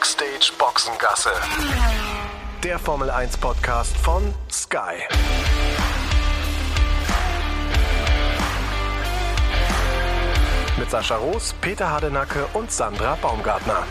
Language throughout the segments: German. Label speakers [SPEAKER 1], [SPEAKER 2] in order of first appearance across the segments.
[SPEAKER 1] Backstage Boxengasse. Der Formel 1 Podcast von Sky. Mit Sascha Roos, Peter Hardenacke und Sandra Baumgartner.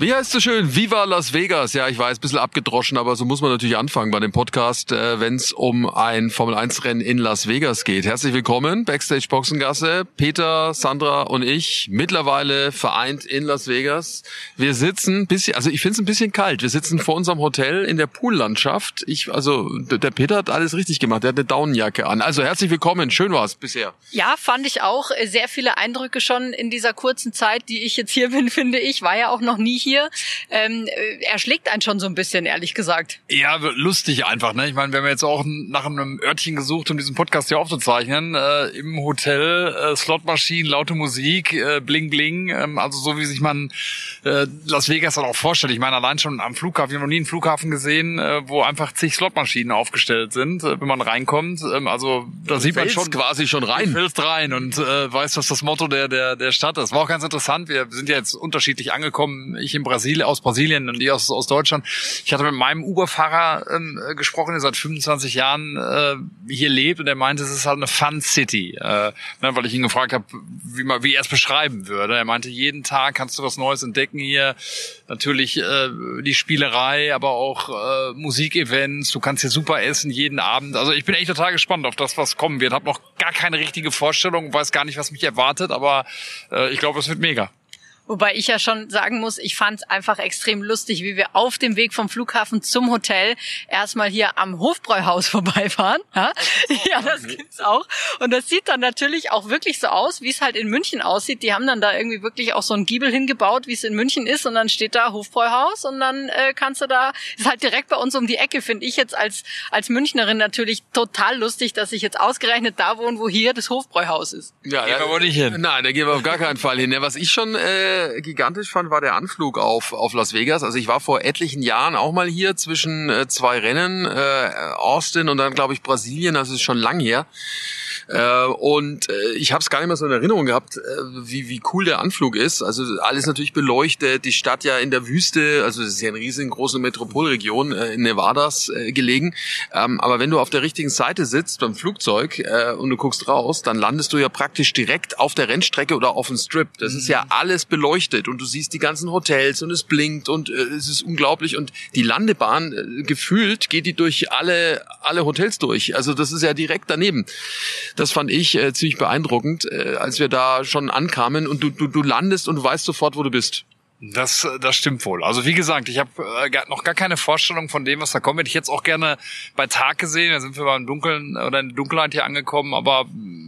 [SPEAKER 2] Wie heißt es schön? Viva Las Vegas. Ja, ich weiß, ein bisschen abgedroschen, aber so muss man natürlich anfangen bei dem Podcast, äh, wenn es um ein Formel-1-Rennen in Las Vegas geht. Herzlich willkommen, Backstage Boxengasse. Peter, Sandra und ich, mittlerweile vereint in Las Vegas. Wir sitzen bisschen, also ich finde es ein bisschen kalt. Wir sitzen vor unserem Hotel in der Poollandschaft. Ich, also der Peter hat alles richtig gemacht. Der hat eine Daunenjacke an. Also herzlich willkommen. Schön war's bisher.
[SPEAKER 3] Ja, fand ich auch. Sehr viele Eindrücke schon in dieser kurzen Zeit, die ich jetzt hier bin, finde ich. War ja auch noch nie hier hier. Ähm, er schlägt einen schon so ein bisschen, ehrlich gesagt.
[SPEAKER 4] Ja, lustig einfach. Ne? Ich meine, wir haben jetzt auch nach einem Örtchen gesucht, um diesen Podcast hier aufzuzeichnen. Äh, Im Hotel, äh, Slotmaschinen, laute Musik, äh, Bling Bling. Ähm, also so wie sich man äh, Las Vegas dann auch vorstellt. Ich meine, allein schon am Flughafen, ich habe noch nie einen Flughafen gesehen, äh, wo einfach zig Slotmaschinen aufgestellt sind, äh, wenn man reinkommt. Ähm, also da sieht man schon
[SPEAKER 2] quasi schon rein.
[SPEAKER 4] Du rein und äh, weiß, was das Motto der, der, der Stadt ist. War auch ganz interessant. Wir sind ja jetzt unterschiedlich angekommen. Ich in Brasilien, aus Brasilien und die aus, aus Deutschland. Ich hatte mit meinem Uber-Fahrer ähm, gesprochen, der seit 25 Jahren äh, hier lebt und der meinte, es ist halt eine Fun City. Äh, ne, weil ich ihn gefragt habe, wie, wie er es beschreiben würde. Er meinte, jeden Tag kannst du was Neues entdecken hier. Natürlich äh, die Spielerei, aber auch äh, Musikevents. Du kannst hier super essen jeden Abend. Also ich bin echt total gespannt auf das, was kommen wird. Hab noch gar keine richtige Vorstellung, weiß gar nicht, was mich erwartet, aber äh, ich glaube, es wird mega.
[SPEAKER 3] Wobei ich ja schon sagen muss, ich fand es einfach extrem lustig, wie wir auf dem Weg vom Flughafen zum Hotel erstmal hier am Hofbräuhaus vorbeifahren. Ja, ja das gibt's auch. Und das sieht dann natürlich auch wirklich so aus, wie es halt in München aussieht. Die haben dann da irgendwie wirklich auch so ein Giebel hingebaut, wie es in München ist. Und dann steht da Hofbräuhaus und dann äh, kannst du da, ist halt direkt bei uns um die Ecke, finde ich jetzt als, als Münchnerin natürlich total lustig, dass ich jetzt ausgerechnet da wohne, wo hier das Hofbräuhaus ist.
[SPEAKER 2] Ja, da wohl nicht hin. Nein, da gehen wir auf gar keinen Fall hin. Ja, was ich schon äh, gigantisch fand, war der Anflug auf, auf Las Vegas. Also ich war vor etlichen Jahren auch mal hier zwischen äh, zwei Rennen, äh, Austin und dann glaube ich Brasilien, das ist schon lang her. Äh, und äh, ich habe es gar nicht mehr so in Erinnerung gehabt, äh, wie, wie cool der Anflug ist. Also alles natürlich beleuchtet, die Stadt ja in der Wüste, also es ist ja eine riesengroße Metropolregion äh, in Nevadas äh, gelegen. Ähm, aber wenn du auf der richtigen Seite sitzt beim Flugzeug äh, und du guckst raus, dann landest du ja praktisch direkt auf der Rennstrecke oder auf dem Strip. Das ist ja mhm. alles beleuchtet und du siehst die ganzen Hotels und es blinkt und äh, es ist unglaublich. Und die Landebahn, äh, gefühlt, geht die durch alle, alle Hotels durch. Also das ist ja direkt daneben. Das fand ich äh, ziemlich beeindruckend, äh, als wir da schon ankamen und du, du, du landest und du weißt sofort, wo du bist.
[SPEAKER 4] Das, das stimmt wohl. Also wie gesagt, ich habe äh, noch gar keine Vorstellung von dem, was da kommt. Hätte ich jetzt auch gerne bei Tag gesehen. Da sind wir beim Dunkeln oder in der Dunkelheit hier angekommen. Aber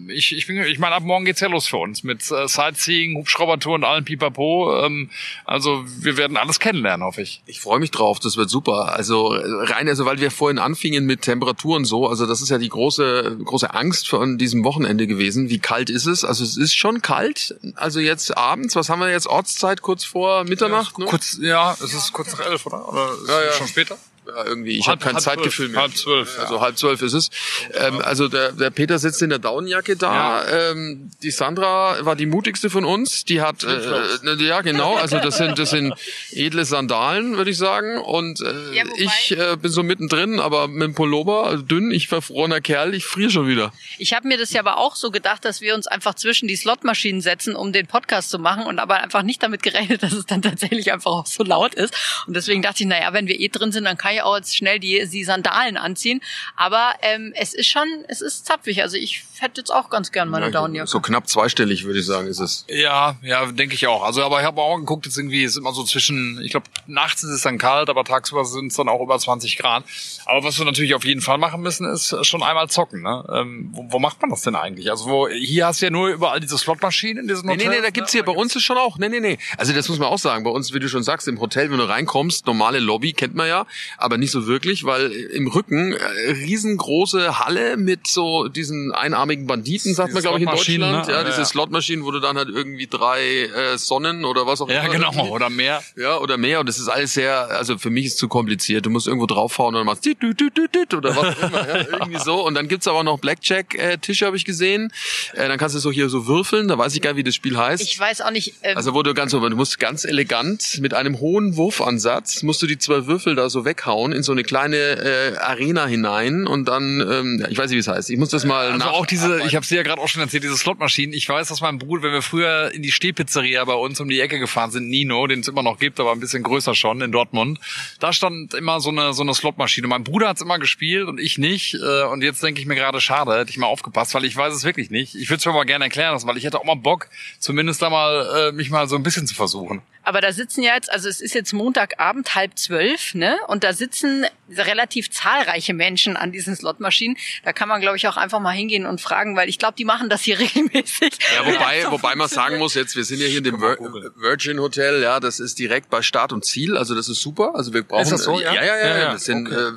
[SPEAKER 4] ich, ich, bin, ich meine, ab morgen geht's ja los für uns mit äh, Sightseeing, Hubschraubertour und allem Pipapo. Ähm, also wir werden alles kennenlernen, hoffe ich.
[SPEAKER 2] Ich freue mich drauf. Das wird super. Also rein, also weil wir vorhin anfingen mit Temperaturen so. Also das ist ja die große große Angst von diesem Wochenende gewesen. Wie kalt ist es? Also es ist schon kalt. Also jetzt abends. Was haben wir jetzt Ortszeit kurz vor Mitternacht,
[SPEAKER 4] ja, ne? Kurz, ja, es ist kurz nach elf, oder? Oder ist ja, ja. schon später?
[SPEAKER 2] Ja, irgendwie, ich habe kein halb Zeitgefühl
[SPEAKER 4] zwölf, mehr. Halb zwölf.
[SPEAKER 2] Also halb zwölf ist es. Ähm, also der, der Peter sitzt in der Daunenjacke da. Ja. Ähm, die Sandra war die mutigste von uns. Die hat, äh, ja genau, also das sind das sind edle Sandalen, würde ich sagen. Und äh, ja, ich äh, bin so mittendrin, aber mit dem Pullover, also dünn, ich verfrorener Kerl, ich friere schon wieder.
[SPEAKER 3] Ich habe mir das ja aber auch so gedacht, dass wir uns einfach zwischen die Slotmaschinen setzen, um den Podcast zu machen und aber einfach nicht damit gerechnet, dass es dann tatsächlich einfach auch so laut ist. Und deswegen dachte ich, naja, wenn wir eh drin sind, dann kann jetzt schnell die, die Sandalen anziehen. Aber ähm, es ist schon, es ist zapfig. Also ich hätte jetzt auch ganz gern meine ja, Downjacke.
[SPEAKER 2] So knapp zweistellig, würde ich sagen, ist es.
[SPEAKER 4] Ja, ja, denke ich auch. Also aber ich habe auch geguckt, jetzt irgendwie ist immer so zwischen, ich glaube, nachts ist es dann kalt, aber tagsüber sind es dann auch über 20 Grad. Aber was wir natürlich auf jeden Fall machen müssen, ist schon einmal zocken. Ne? Ähm, wo, wo macht man das denn eigentlich? Also wo, hier hast du ja nur überall diese Slotmaschinen in diesen
[SPEAKER 2] Hotels. Nee, nee, nee, da gibt's hier, bei uns ist schon auch. Nee, nee, nee. Also das muss man auch sagen. Bei uns, wie du schon sagst, im Hotel, wenn du reinkommst, normale Lobby, kennt man ja. Aber aber nicht so wirklich, weil im Rücken äh, riesengroße Halle mit so diesen einarmigen Banditen, sagt man glaube ich in Deutschland.
[SPEAKER 4] ne?
[SPEAKER 2] Ja,
[SPEAKER 4] Ja,
[SPEAKER 2] diese
[SPEAKER 4] ja.
[SPEAKER 2] Slotmaschinen, wo du dann halt irgendwie drei äh, Sonnen oder was auch
[SPEAKER 4] Ja,
[SPEAKER 2] immer.
[SPEAKER 4] genau.
[SPEAKER 2] irgendwie-
[SPEAKER 4] Oder mehr.
[SPEAKER 2] Ja, oder mehr. Und das ist alles sehr, also für mich ist es zu kompliziert. Du musst irgendwo draufhauen und dann machst du dit, dit, dit, dit oder was auch immer. Ja, irgendwie so. Und dann gibt's aber noch Blackjack-Tische, habe ich gesehen. Äh, dann kannst du so hier so würfeln. Da weiß ich gar nicht, wie das Spiel heißt.
[SPEAKER 3] Ich weiß auch nicht, ähm,
[SPEAKER 2] Also wo du ganz, du musst ganz elegant mit einem hohen Wurfansatz musst du die zwei Würfel da so weghauen in so eine kleine äh, Arena hinein und dann, ähm, ja, ich weiß nicht, wie es heißt. Ich muss das mal
[SPEAKER 4] Also
[SPEAKER 2] nach-
[SPEAKER 4] auch diese, ich habe dir ja gerade auch schon erzählt, diese Slotmaschinen. Ich weiß, dass mein Bruder, wenn wir früher in die Stehpizzeria bei uns um die Ecke gefahren sind, Nino, den es immer noch gibt, aber ein bisschen größer schon in Dortmund, da stand immer so eine so eine Slotmaschine. Mein Bruder hat's immer gespielt und ich nicht. Äh, Und jetzt denke ich mir gerade, schade, hätte ich mal aufgepasst, weil ich weiß es wirklich nicht. Ich würde es mir mal gerne erklären lassen, weil ich hätte auch mal Bock, zumindest da mal äh, mich mal so ein bisschen zu versuchen.
[SPEAKER 3] Aber da sitzen ja jetzt, also es ist jetzt Montagabend halb zwölf, ne? Und da sitzen relativ zahlreiche Menschen an diesen Slotmaschinen. Da kann man, glaube ich, auch einfach mal hingehen und fragen, weil ich glaube, die machen das hier regelmäßig.
[SPEAKER 2] Ja, wobei, wobei man sagen muss, jetzt, wir sind ja hier in dem Vir Virgin Hotel, ja, das ist direkt bei Start und Ziel, also das ist super. Also wir brauchen,
[SPEAKER 4] Ist das so, ja?
[SPEAKER 2] ja, ja, ja,
[SPEAKER 4] Ja, ja,
[SPEAKER 2] das sind,
[SPEAKER 4] okay.
[SPEAKER 2] äh,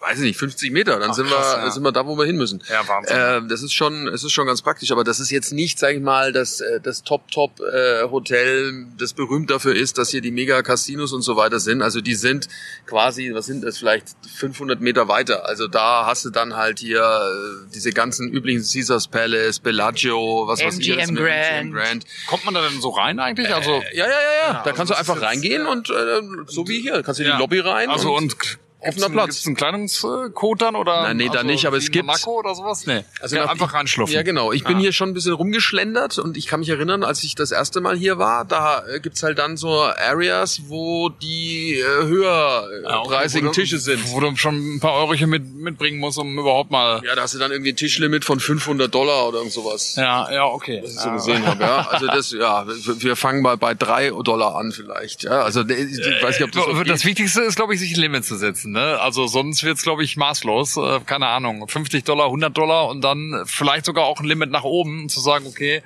[SPEAKER 2] weiß ich nicht, 50 Meter, dann
[SPEAKER 4] Ach,
[SPEAKER 2] sind
[SPEAKER 4] krass,
[SPEAKER 2] wir,
[SPEAKER 4] ja.
[SPEAKER 2] sind wir da, wo wir hin müssen.
[SPEAKER 4] Ja, Wahnsinn.
[SPEAKER 2] Äh, das ist schon, es ist schon ganz praktisch, aber das ist jetzt nicht, sage ich mal, das, äh, das Top Top äh, Hotel, das berühmt dafür ist, dass hier die Mega Casinos und so weiter sind. Also die sind quasi, was sind das, vielleicht 500 Meter weiter. Also da hast du dann halt hier äh, diese ganzen üblichen Caesars Palace, Bellagio, was weiß ich,
[SPEAKER 3] MGM
[SPEAKER 2] alles mit
[SPEAKER 3] Grand.
[SPEAKER 2] Grand.
[SPEAKER 4] Kommt man da denn so rein eigentlich? Also
[SPEAKER 2] Ja, ja, ja, ja. da
[SPEAKER 4] also
[SPEAKER 2] kannst du
[SPEAKER 4] ist
[SPEAKER 2] einfach
[SPEAKER 4] jetzt,
[SPEAKER 2] reingehen
[SPEAKER 4] ja.
[SPEAKER 2] und äh, so wie hier, kannst du in die Lobby rein.
[SPEAKER 4] Also und,
[SPEAKER 2] offener Platz.
[SPEAKER 4] Gibt's einen Kleidungscode dann oder?
[SPEAKER 2] Nein, nee, da
[SPEAKER 4] also
[SPEAKER 2] nicht, aber es gibt-
[SPEAKER 4] Monaco oder sowas? Nee.
[SPEAKER 2] Also
[SPEAKER 4] ja, einfach reinschlupfen.
[SPEAKER 2] Ja, genau. Ich bin
[SPEAKER 4] Ah.
[SPEAKER 2] hier schon ein bisschen rumgeschlendert und ich kann mich erinnern, als ich das erste Mal hier war, da äh, gibt's halt dann so Areas, wo die äh, höherpreisigen
[SPEAKER 4] Wo du-
[SPEAKER 2] Tische sind.
[SPEAKER 4] Wo du schon ein paar Eurochen mit, mitbringen musst, um überhaupt mal.
[SPEAKER 2] Ja, da hast du dann irgendwie ein Tischlimit von 500 Dollar oder irgend sowas.
[SPEAKER 4] Ja, ja, okay.
[SPEAKER 2] Was ich so gesehen habe, ja. Also das, ja, wir fangen mal bei drei Dollar an vielleicht. Ja, also ich weiß nicht, ob das,
[SPEAKER 4] Das. Wichtigste ist, glaube ich, sich ein Limit zu setzen. Ne? Also sonst wird's, glaube ich, maßlos. Äh, keine Ahnung, 50 Dollar, 100 Dollar und dann vielleicht sogar auch ein Limit nach oben, zu sagen, okay,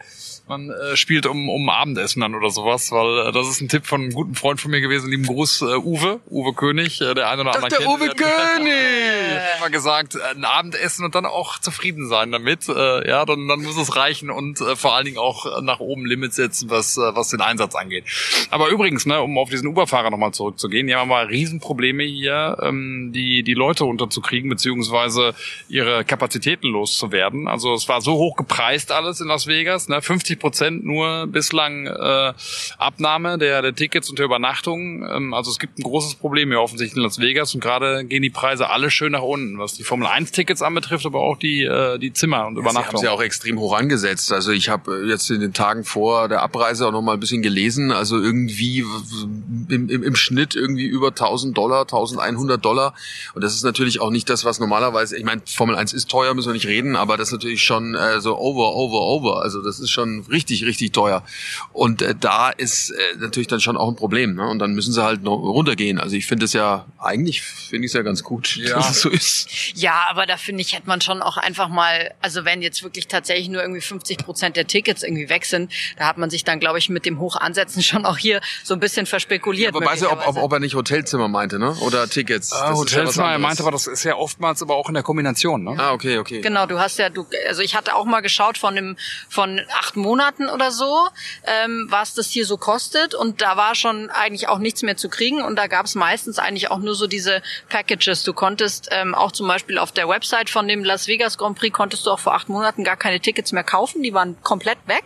[SPEAKER 4] man äh, spielt um, um Abendessen dann oder sowas, weil äh, das ist ein Tipp von einem guten Freund von mir gewesen, lieben Gruß, äh, Uwe, Uwe König, äh, der eine oder andere
[SPEAKER 2] der
[SPEAKER 4] kennt.
[SPEAKER 2] Uwe. König!
[SPEAKER 4] Hat immer gesagt, äh, ein Abendessen und dann auch zufrieden sein damit. Äh, ja, dann, dann muss es reichen und äh, vor allen Dingen auch nach oben Limits setzen, was, äh, was den Einsatz angeht. Aber übrigens, ne, um auf diesen Uber-Fahrer nochmal zurückzugehen, die haben mal Riesenprobleme hier, ähm, die, die Leute unterzukriegen, beziehungsweise ihre Kapazitäten loszuwerden. Also es war so hoch gepreist alles in Las Vegas, ne, 50 Prozent nur bislang äh, Abnahme der, der Tickets und der Übernachtungen. Ähm, also es gibt ein großes Problem hier offensichtlich in Las Vegas und gerade gehen die Preise alle schön nach unten, was die Formel 1 Tickets anbetrifft, aber auch die, äh, die Zimmer und
[SPEAKER 2] Sie haben
[SPEAKER 4] Übernachtungen.
[SPEAKER 2] sie auch extrem hoch angesetzt. Also ich habe jetzt in den Tagen vor der Abreise auch noch mal ein bisschen gelesen. Also irgendwie im, im, im Schnitt irgendwie über 1000 Dollar, 1100 Dollar. Und das ist natürlich auch nicht das, was normalerweise, ich meine, Formel 1 ist teuer, müssen wir nicht reden, aber das ist natürlich schon äh, so over, over, over. Also das ist schon richtig, richtig teuer. Und äh, da ist äh, natürlich dann schon auch ein Problem. Ne? Und dann müssen sie halt noch runtergehen. Also ich finde es ja, eigentlich finde ich es ja ganz gut,
[SPEAKER 4] Ja.
[SPEAKER 2] dass es so ist.
[SPEAKER 3] Ja, aber da finde ich, hätte man schon auch einfach mal, also wenn jetzt wirklich tatsächlich nur irgendwie 50 Prozent der Tickets irgendwie weg sind, da hat man sich dann, glaube ich, mit dem Hochansetzen schon auch hier so ein bisschen verspekuliert.
[SPEAKER 2] Aber weißt du, ob, ob, ob er nicht Hotelzimmer meinte, ne? Oder Tickets?
[SPEAKER 4] Ah,
[SPEAKER 2] Das ist ja
[SPEAKER 4] Hotelzimmer, er meinte aber, das ist ja oftmals aber auch in der Kombination, ne?
[SPEAKER 2] Ah, okay, okay.
[SPEAKER 3] Genau, du hast ja, du, also ich hatte auch mal geschaut von dem, von acht Monaten oder so, ähm, was das hier so kostet und da war schon eigentlich auch nichts mehr zu kriegen und da gab es meistens eigentlich auch nur so diese Packages. Du konntest ähm, auch zum Beispiel auf der Website von dem Las Vegas Grand Prix konntest du auch vor acht Monaten gar keine Tickets mehr kaufen, die waren komplett weg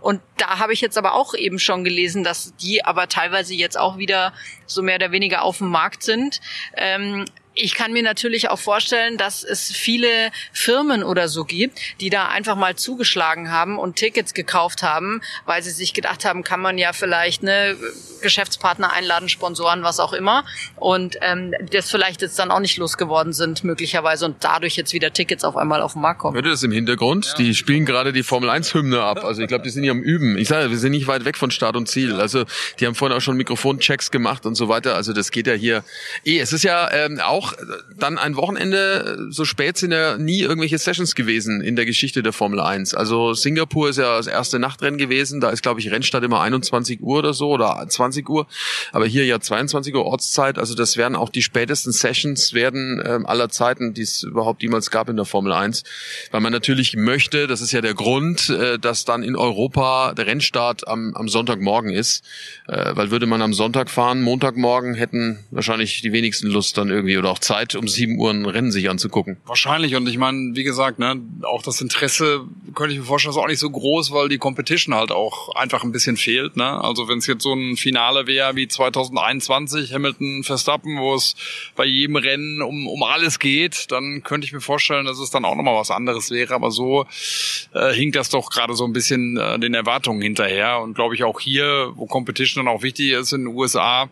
[SPEAKER 3] und da habe ich jetzt aber auch eben schon gelesen, dass die aber teilweise jetzt auch wieder so mehr oder weniger auf dem Markt sind. Ähm, ich kann mir natürlich auch vorstellen, dass es viele Firmen oder so gibt, die da einfach mal zugeschlagen haben und Tickets gekauft haben, weil sie sich gedacht haben, kann man ja vielleicht ne Geschäftspartner einladen, Sponsoren, was auch immer, und ähm, das vielleicht jetzt dann auch nicht losgeworden sind möglicherweise und dadurch jetzt wieder Tickets auf einmal auf den Markt kommen.
[SPEAKER 2] Hört ihr das im Hintergrund? Die spielen gerade die Formel 1 Hymne ab. Also ich glaube, die sind hier am Üben. Ich sage, wir sind nicht weit weg von Start und Ziel. Also die haben vorhin auch schon Mikrofonchecks gemacht und so weiter. Also das geht ja hier. Eh, es ist ja ähm, auch auch äh, dann ein Wochenende, äh, so spät sind ja nie irgendwelche Sessions gewesen in der Geschichte der Formel 1. Also Singapur ist ja das erste Nachtrennen gewesen, da ist glaube ich Rennstart immer 21 Uhr oder so oder 20 Uhr, aber hier ja 22 Uhr Ortszeit, also das werden auch die spätesten Sessions werden ähm, aller Zeiten, die es überhaupt jemals gab in der Formel 1, weil man natürlich möchte, das ist ja der Grund, äh, dass dann in Europa der Rennstart am, am Sonntagmorgen ist, äh, weil würde man am Sonntag fahren, Montagmorgen hätten wahrscheinlich die wenigsten Lust dann irgendwie oder auch Zeit, um 7 Uhr ein Rennen sich anzugucken.
[SPEAKER 4] Wahrscheinlich und ich meine, wie gesagt, ne, auch das Interesse könnte ich mir vorstellen, ist auch nicht so groß, weil die Competition halt auch einfach ein bisschen fehlt. Ne? Also wenn es jetzt so ein Finale wäre wie 2021 Hamilton Verstappen, wo es bei jedem Rennen um, um alles geht, dann könnte ich mir vorstellen, dass es dann auch nochmal was anderes wäre. Aber so äh, hinkt das doch gerade so ein bisschen äh, den Erwartungen hinterher. Und glaube ich auch hier, wo Competition dann auch wichtig ist in den USA,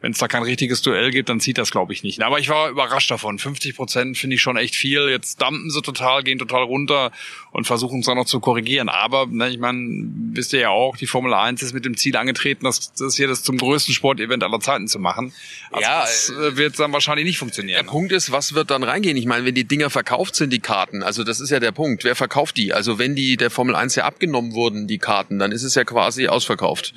[SPEAKER 4] wenn es da kein richtiges Duell gibt, dann zieht das, glaube ich, nicht. Aber ich war überrascht davon. 50 Prozent finde ich schon echt viel. Jetzt dampen sie total, gehen total runter und versuchen es dann noch zu korrigieren. Aber, ne, ich meine, wisst ihr ja auch, die Formel 1 ist mit dem Ziel angetreten, das, das hier das zum größten Sportevent aller Zeiten zu machen. Also
[SPEAKER 2] Ja,
[SPEAKER 4] das äh, wird dann wahrscheinlich nicht funktionieren.
[SPEAKER 2] Der Punkt ist, was wird dann reingehen? Ich meine, wenn die Dinger verkauft sind, die Karten, also das ist ja der Punkt. Wer verkauft die? Also wenn die der Formel 1 ja abgenommen wurden, die Karten, dann ist es ja quasi ausverkauft.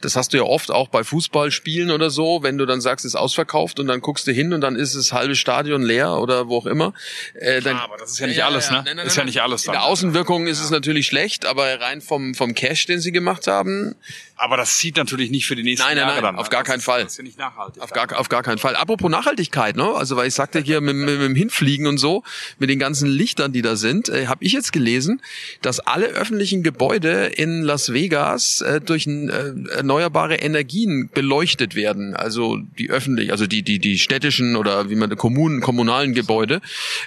[SPEAKER 2] Das hast du ja oft auch bei Fußballspielen oder so, wenn du dann sagst, es ist ausverkauft und dann guckst du hin und dann ist das halbe Stadion leer oder wo auch immer. Äh, dann,
[SPEAKER 4] Klar, aber das ist ja nicht alles, ne? Ist ja nicht alles
[SPEAKER 2] In
[SPEAKER 4] dann.
[SPEAKER 2] der Außenwirkung ist es natürlich schlecht, aber rein vom, vom Cash, den sie gemacht haben,
[SPEAKER 4] Aber das zieht natürlich nicht für die nächsten
[SPEAKER 2] Nein, nein,
[SPEAKER 4] Jahre
[SPEAKER 2] nein,
[SPEAKER 4] dann.
[SPEAKER 2] auf
[SPEAKER 4] ne?
[SPEAKER 2] gar
[SPEAKER 4] Das
[SPEAKER 2] keinen Fall.
[SPEAKER 4] Das ist ja nicht nachhaltig.
[SPEAKER 2] Auf gar, auf gar keinen Fall. Apropos Nachhaltigkeit, ne? Also weil ich sagte hier mit, mit, mit dem Hinfliegen und so, mit den ganzen Lichtern, die da sind, äh, habe ich jetzt gelesen, dass alle öffentlichen Gebäude in Las Vegas äh, durch äh, erneuerbare Energien beleuchtet werden. Also die öffentlich, also die die die städtischen oder wie man Kommunen, kommunalen Gebäude,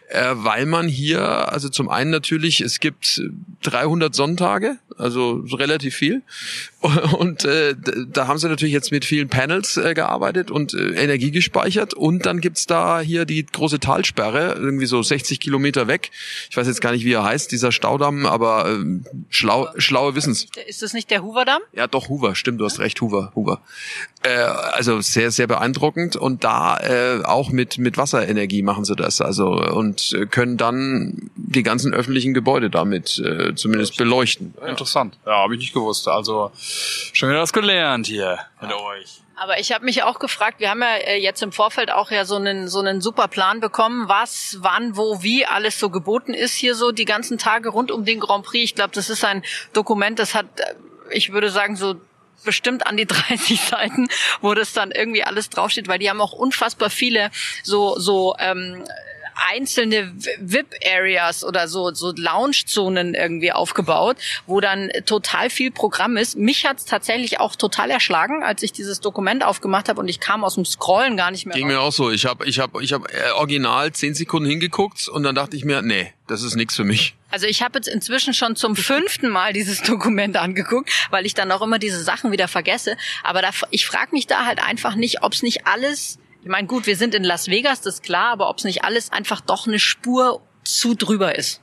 [SPEAKER 2] äh, weil man hier also zum einen natürlich es gibt 300 Sonntage, also so relativ viel. Und äh, da haben sie natürlich jetzt mit vielen Panels äh, gearbeitet und äh, Energie gespeichert. Und dann gibt's da hier die große Talsperre, irgendwie so 60 Kilometer weg. Ich weiß jetzt gar nicht, wie er heißt, dieser Staudamm, aber ähm, schlau, schlaue Wissens.
[SPEAKER 3] Ist das nicht der Hoover-Damm?
[SPEAKER 2] Ja, doch, Hoover, stimmt, du hast recht, Hoover, Hoover. Äh, also sehr, sehr beeindruckend und da äh, auch mit, mit Wasserenergie machen sie das. Also und äh, können dann die ganzen öffentlichen Gebäude damit äh, zumindest beleuchten.
[SPEAKER 4] Interessant. Ja, habe ich nicht gewusst. Also schon wieder was gelernt hier mit euch.
[SPEAKER 3] Aber ich habe mich auch gefragt, wir haben ja äh, jetzt im Vorfeld auch ja so einen so einen super Plan bekommen, was, wann, wo, wie alles so geboten ist hier so die ganzen Tage rund um den Grand Prix. Ich glaube, das ist ein Dokument, das hat, äh, ich würde sagen, so bestimmt an die 30 Seiten, wo das dann irgendwie alles draufsteht, weil die haben auch unfassbar viele so so ähm, einzelne VIP-Areas oder so, so Lounge-Zonen irgendwie aufgebaut, wo dann total viel Programm ist. Mich hat's tatsächlich auch total erschlagen, als ich dieses Dokument aufgemacht habe und ich kam aus dem Scrollen gar nicht mehr
[SPEAKER 2] Ging
[SPEAKER 3] raus.
[SPEAKER 2] mir auch so. Ich habe ich hab, ich hab, äh, original zehn Sekunden hingeguckt und dann dachte ich mir, nee, das ist nichts für mich.
[SPEAKER 3] Also ich habe jetzt inzwischen schon zum fünften Mal dieses Dokument angeguckt, weil ich dann auch immer diese Sachen wieder vergesse. Aber da, ich frage mich da halt einfach nicht, ob es nicht alles, ich meine gut, wir sind in Las Vegas, das ist klar, aber ob es nicht alles einfach doch eine Spur zu drüber ist.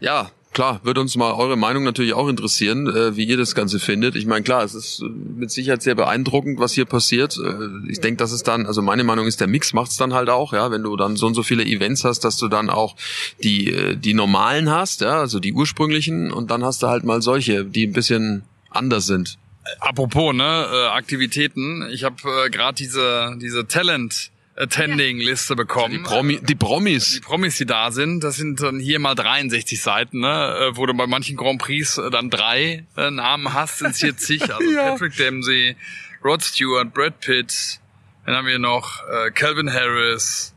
[SPEAKER 2] Ja, klar, würde uns mal eure Meinung natürlich auch interessieren, äh, wie ihr das Ganze findet. Ich meine, klar, es ist äh, mit Sicherheit sehr beeindruckend, was hier passiert. Äh, ich denke, dass es dann, also meine Meinung ist, der Mix macht's dann halt auch, ja, wenn du dann so und so viele Events hast, dass du dann auch die äh, die normalen hast, ja, also die ursprünglichen und dann hast du halt mal solche, die ein bisschen anders sind.
[SPEAKER 4] Apropos, ne, äh, Aktivitäten. Ich habe äh, gerade diese, diese Talent Attending-Liste bekommen.
[SPEAKER 2] Die, Promi, die Promis.
[SPEAKER 4] Die Promis, die da sind, das sind dann hier mal 63 Seiten, ne? äh, wo du bei manchen Grand Prix äh, dann drei äh, Namen hast, sind hier zig. Also Patrick Dempsey, Rod Stewart, Brad Pitt, dann haben wir noch äh, Calvin Harris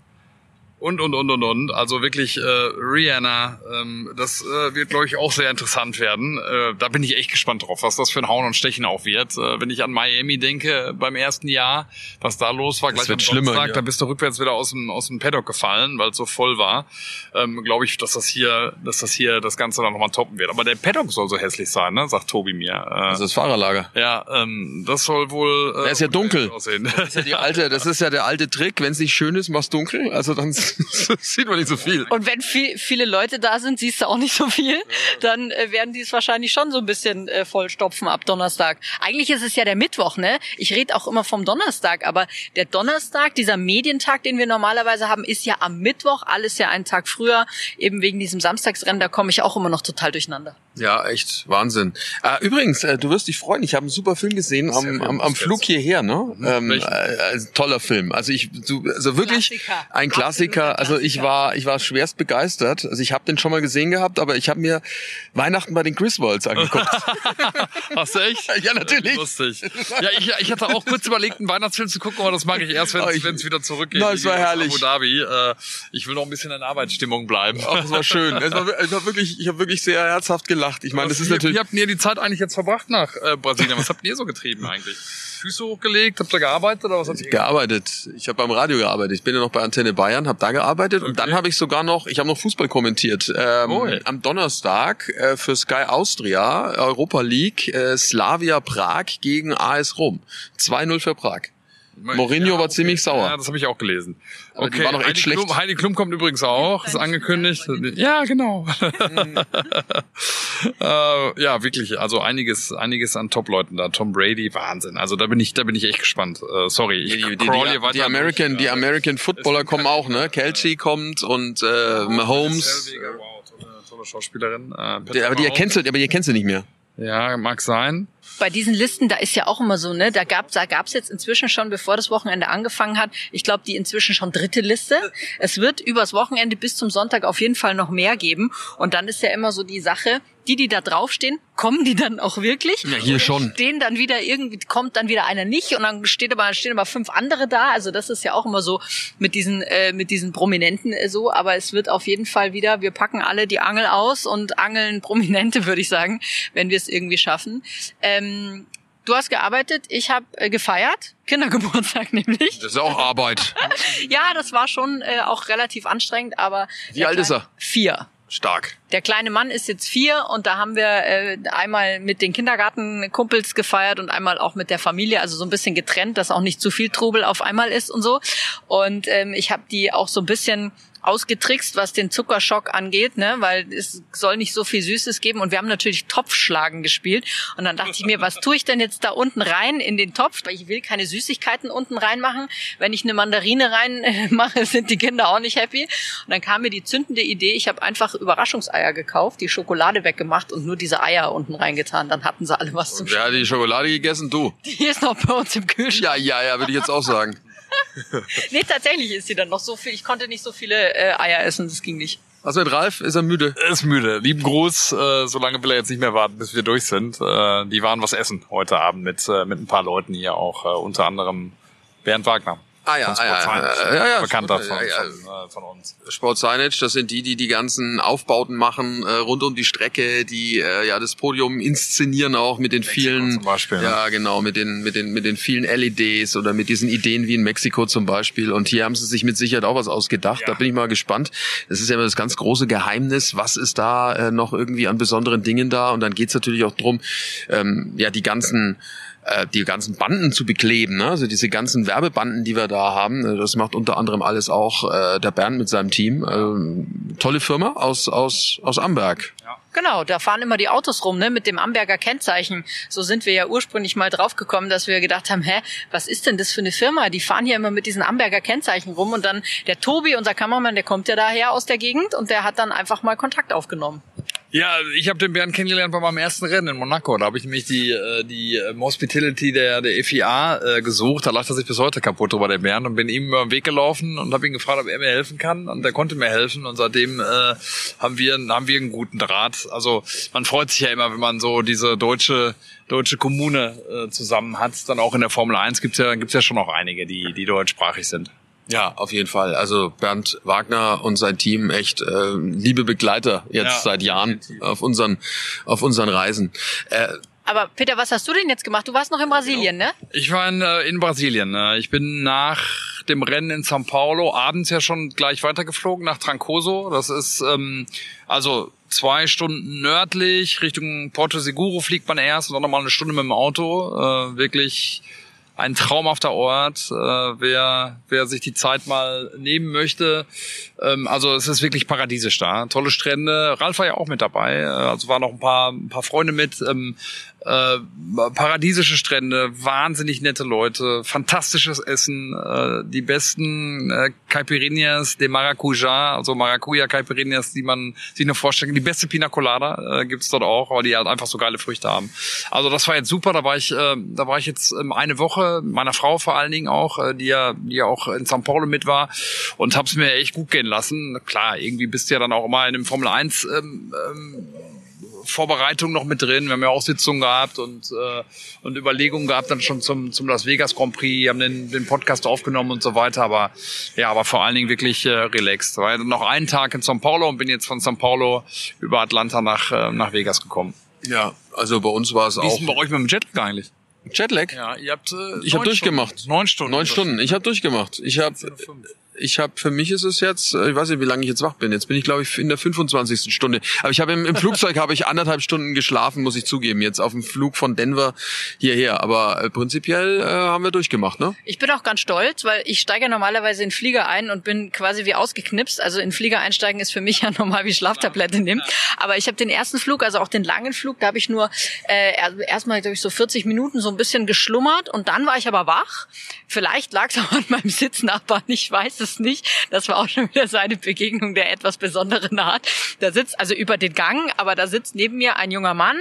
[SPEAKER 4] und, und, und, und, und. Also wirklich äh, Rihanna, ähm, das äh, wird, glaube ich, auch sehr interessant werden. Äh, da bin ich echt gespannt drauf, was das für ein Hauen und Stechen auch wird. Äh, wenn ich an Miami denke, beim ersten Jahr, was da los war, gleich
[SPEAKER 2] wird
[SPEAKER 4] am
[SPEAKER 2] schlimmer,
[SPEAKER 4] Donnerstag,
[SPEAKER 2] ja.
[SPEAKER 4] da bist du rückwärts wieder aus dem, aus dem Paddock gefallen, weil es so voll war. Ähm, glaube ich, dass das hier, dass das hier das Ganze dann nochmal toppen wird. Aber der Paddock soll so hässlich sein, ne? sagt Tobi mir. Äh,
[SPEAKER 2] Das ist das Fahrerlager.
[SPEAKER 4] ja, ähm, das soll wohl. Äh,
[SPEAKER 2] Der ist ja dunkel.
[SPEAKER 4] Aussehen.
[SPEAKER 2] Das ist ja die alte, das ist ja der alte Trick, wenn es nicht schön ist, mach's dunkel. Also dann das sieht man nicht so viel.
[SPEAKER 3] Und wenn viel, viele Leute da sind, siehst du auch nicht so viel, dann äh, werden die es wahrscheinlich schon so ein bisschen äh, vollstopfen ab Donnerstag. Eigentlich ist es ja der Mittwoch, ne? Ich rede auch immer vom Donnerstag, aber der Donnerstag, dieser Medientag, den wir normalerweise haben, ist ja am Mittwoch, alles ja einen Tag früher, eben wegen diesem Samstagsrennen, da komme ich auch immer noch total durcheinander.
[SPEAKER 2] Ja, echt Wahnsinn. Äh, übrigens, äh, du wirst dich freuen, ich habe einen super Film gesehen am, am, am Flug hierher, ne? Ähm, äh, äh, toller Film. Also ich, du, also wirklich
[SPEAKER 3] Klassiker.
[SPEAKER 2] ein Klassiker.
[SPEAKER 3] Absoluter
[SPEAKER 2] Also ich war, ich war schwerst begeistert. Also ich habe den schon mal gesehen gehabt, aber ich habe mir Weihnachten bei den Griswolds angeguckt.
[SPEAKER 4] Hast du echt?
[SPEAKER 2] Ja, natürlich.
[SPEAKER 4] Lustig. Ja, ich, ich hatte auch kurz überlegt, einen Weihnachtsfilm zu gucken, aber das mag ich erst, wenn
[SPEAKER 2] Oh,
[SPEAKER 4] es wieder zurückgeht.
[SPEAKER 2] Na, es war herrlich.
[SPEAKER 4] Abu Dhabi. Äh, ich will noch ein bisschen in Arbeitsstimmung bleiben.
[SPEAKER 2] Ach, das war schön. Es war, es war wirklich, ich habe wirklich sehr herzhaft gelacht. Ich meine, das ist
[SPEAKER 4] wie,
[SPEAKER 2] natürlich.
[SPEAKER 4] Wie habt ihr die Zeit eigentlich jetzt verbracht nach äh, Brasilien? Was habt ihr so getrieben eigentlich? Füße hochgelegt? Habt ihr gearbeitet oder was habt ihr
[SPEAKER 2] gearbeitet. Ich habe beim Radio gearbeitet. Ich bin ja noch bei Antenne Bayern, habe da gearbeitet und dann habe ich sogar noch, ich habe noch Fußball kommentiert. Ähm,
[SPEAKER 4] Cool.
[SPEAKER 2] Am Donnerstag äh, für Sky Austria Europa League äh, Slavia Prag gegen AS Rom. 2-0 für Prag. Mourinho war ziemlich sauer.
[SPEAKER 4] Ja, das habe ich auch gelesen.
[SPEAKER 2] Aber die war doch echt
[SPEAKER 4] Heidi
[SPEAKER 2] schlecht.
[SPEAKER 4] Klum, Heidi Klum kommt übrigens auch, ist angekündigt. Ja, genau.
[SPEAKER 2] Mhm.
[SPEAKER 4] äh, ja, wirklich. Also einiges, einiges an Top-Leuten da. Tom Brady, Wahnsinn. Also da bin ich, da bin ich echt gespannt. Äh, sorry, ich
[SPEAKER 2] Die, die,
[SPEAKER 4] crawl
[SPEAKER 2] die,
[SPEAKER 4] hier weiter
[SPEAKER 2] die American,
[SPEAKER 4] durch.
[SPEAKER 2] die American Footballer kommen auch, ne? Kelsey kommt und äh, Mahomes.
[SPEAKER 4] Wow, tolle, tolle Schauspielerin. Äh,
[SPEAKER 2] Die, aber die erkennst du, aber die erkennst du nicht mehr.
[SPEAKER 4] Ja, mag sein.
[SPEAKER 3] Bei diesen Listen, da ist ja auch immer so, ne, da gab da gab's jetzt inzwischen schon, bevor das Wochenende angefangen hat, ich glaube, die inzwischen schon dritte Liste. Es wird übers Wochenende bis zum Sonntag auf jeden Fall noch mehr geben. Und dann ist ja immer so die Sache, die, die da draufstehen, kommen die dann auch wirklich?
[SPEAKER 2] Ja, hier schon.
[SPEAKER 3] Stehen dann wieder irgendwie, kommt dann wieder einer nicht und dann steht aber, stehen aber fünf andere da. Also das ist ja auch immer so mit diesen, äh, mit diesen Prominenten äh, so. Aber es wird auf jeden Fall wieder, wir packen alle die Angel aus und angeln Prominente, würde ich sagen, wenn wir es irgendwie schaffen. Ähm, du hast gearbeitet, ich habe äh, gefeiert, Kindergeburtstag nämlich.
[SPEAKER 2] Das ist auch Arbeit.
[SPEAKER 3] Ja, das war schon äh, auch relativ anstrengend, aber
[SPEAKER 2] Wie alt ist er?
[SPEAKER 3] Vier.
[SPEAKER 2] Stark.
[SPEAKER 3] Der kleine Mann ist jetzt vier und da haben wir äh, einmal mit den Kindergartenkumpels gefeiert und einmal auch mit der Familie, also so ein bisschen getrennt, dass auch nicht zu viel Trubel auf einmal ist und so. Und ähm, ich habe die auch so ein bisschen ausgetrickst, was den Zuckerschock angeht, ne, weil es soll nicht so viel Süßes geben und wir haben natürlich Topfschlagen gespielt und dann dachte ich mir, was tue ich denn jetzt da unten rein in den Topf, weil ich will keine Süßigkeiten unten reinmachen. Wenn ich eine Mandarine reinmache, sind die Kinder auch nicht happy. Und dann kam mir die zündende Idee, ich habe einfach Überraschungseier gekauft, die Schokolade weggemacht und nur diese Eier unten reingetan, dann hatten sie alle was zum
[SPEAKER 2] Wer hat die Schokolade gegessen? Du.
[SPEAKER 3] Die ist noch bei uns im Kühlschrank.
[SPEAKER 2] Ja, ja, ja, würde ich jetzt auch sagen.
[SPEAKER 3] Nee, tatsächlich ist sie dann noch so viel. Ich konnte nicht so viele äh, Eier essen, das ging nicht.
[SPEAKER 2] Was mit Ralf? Ist er müde?
[SPEAKER 4] Er ist müde. Lieben Gruß. Äh, so lange will er jetzt nicht mehr warten, bis wir durch sind. Äh, die waren was essen heute Abend mit, äh, mit ein paar Leuten hier auch. Äh, unter anderem Bernd Wagner.
[SPEAKER 2] Ah ja, ah, ja, ja, ja, ja,
[SPEAKER 4] Bekannter von,
[SPEAKER 2] ja, ja.
[SPEAKER 4] Von, äh, von uns.
[SPEAKER 2] Sport Signage, das sind die, die die ganzen Aufbauten machen äh, rund um die Strecke, die äh, ja das Podium inszenieren auch mit den vielen,
[SPEAKER 4] zum Beispiel, ne?
[SPEAKER 2] ja genau, mit den mit den mit den vielen LEDs oder mit diesen Ideen wie in Mexiko zum Beispiel. Und hier haben sie sich mit Sicherheit auch was ausgedacht. Da bin ich mal gespannt. Das ist ja immer das ganz große Geheimnis. Was ist da äh, noch irgendwie an besonderen Dingen da? Und dann geht's natürlich auch drum, ähm, ja die ganzen äh, die ganzen Banden zu bekleben, ne? also diese ganzen Werbebanden, die wir da haben, äh, das macht unter anderem alles auch äh, der Bernd mit seinem Team. Ähm, tolle Firma aus aus aus Amberg.
[SPEAKER 3] Genau, da fahren immer die Autos rum, ne, mit dem Amberger Kennzeichen. So sind wir ja ursprünglich mal draufgekommen, dass wir gedacht haben, hä, was ist denn das für eine Firma? Die fahren hier immer mit diesen Amberger Kennzeichen rum und dann der Tobi, unser Kameramann, der kommt ja daher aus der Gegend und der hat dann einfach mal Kontakt aufgenommen.
[SPEAKER 4] Ja, ich habe den Bernd kennengelernt bei meinem ersten Rennen in Monaco. Da habe ich nämlich die äh, die ähm, Hospitality der der FIA äh, gesucht. Da lacht er sich bis heute kaputt drüber der Bernd und bin ihm über den Weg gelaufen und habe ihn gefragt, ob er mir helfen kann und er konnte mir helfen und seitdem äh, haben wir haben wir einen guten Draht. Also man freut sich ja immer, wenn man so diese deutsche deutsche Kommune äh, zusammen hat. Dann auch in der Formel 1 gibt's ja gibt's ja schon noch einige, die die deutschsprachig sind.
[SPEAKER 2] Ja, auf jeden Fall. Also Bernd Wagner und sein Team echt äh, liebe Begleiter jetzt
[SPEAKER 4] Ja,
[SPEAKER 2] seit Jahren auf unseren auf unseren Reisen. Äh,
[SPEAKER 3] Aber Peter, was hast du denn jetzt gemacht? Du warst noch in Brasilien, ne?
[SPEAKER 4] Ich war in, äh, in Brasilien. äh, Ich bin nach dem Rennen in São Paulo abends ja schon gleich weitergeflogen nach Trancoso. Das ist ähm, also zwei Stunden nördlich Richtung Porto Seguro fliegt man erst und dann nochmal eine Stunde mit dem Auto. Äh, wirklich ein traumhafter Ort, äh, wer, wer sich die Zeit mal nehmen möchte. Ähm, also es ist wirklich paradiesisch da. Tolle Strände. Ralf war ja auch mit dabei. Äh, also waren noch ein paar, ein paar Freunde mit. Ähm, äh, paradiesische Strände, wahnsinnig nette Leute, fantastisches Essen, äh, die besten äh, Caipirinhas de Maracuja, also Maracuja Caipirinhas, die man sich nur vorstellen kann. Die beste Pina Colada äh, gibt's dort auch, weil die halt einfach so geile Früchte haben. Also das war jetzt super, da war ich, äh, da war ich jetzt ähm, eine Woche, meiner Frau vor allen Dingen auch, äh, die ja, die ja auch in São Paulo mit war und hab's mir echt gut gehen lassen. Klar, irgendwie bist du ja dann auch immer in einem Formel 1 ähm, ähm, Vorbereitung noch mit drin. Wir haben ja auch Sitzungen gehabt und, äh, und Überlegungen gehabt dann schon zum, zum Las Vegas Grand Prix, haben den, den Podcast aufgenommen und so weiter. Aber ja, aber vor allen Dingen wirklich äh, relaxed. War noch einen Tag in São Paulo und bin jetzt von São Paulo über Atlanta nach, äh, nach Vegas gekommen.
[SPEAKER 2] Ja, also bei uns war es
[SPEAKER 4] Wie ist
[SPEAKER 2] auch.
[SPEAKER 4] denn bei euch mit dem Jetlag eigentlich?
[SPEAKER 2] Jetlag?
[SPEAKER 4] Ja, ihr habt äh,
[SPEAKER 2] Ich habe durchgemacht.
[SPEAKER 4] Neun Stunden.
[SPEAKER 2] Neun Stunden. Ich habe durchgemacht. Ich habe ich habe für mich ist es jetzt, äh, ich weiß nicht, wie lange ich jetzt wach bin. Jetzt bin ich glaube ich in der 25. Stunde. Aber ich habe im, im Flugzeug habe ich anderthalb Stunden geschlafen, muss ich zugeben, jetzt auf dem Flug von Denver hierher. Aber äh, prinzipiell äh, haben wir durchgemacht, ne?
[SPEAKER 3] Ich bin auch ganz stolz, weil ich steige normalerweise in Flieger ein und bin quasi wie ausgeknipst. Also in Flieger einsteigen ist für mich ja normal wie Schlaftablette nehmen. Aber ich habe den ersten Flug, also auch den langen Flug, da habe ich nur äh, erstmal durch so 40 Minuten so ein bisschen geschlummert und dann war ich aber wach. Vielleicht lag es auch an meinem Sitznachbarn, ich weiß es nicht. Das war auch schon wieder seine Begegnung der etwas besonderen Art. Da sitzt also über den Gang, aber da sitzt neben mir ein junger Mann,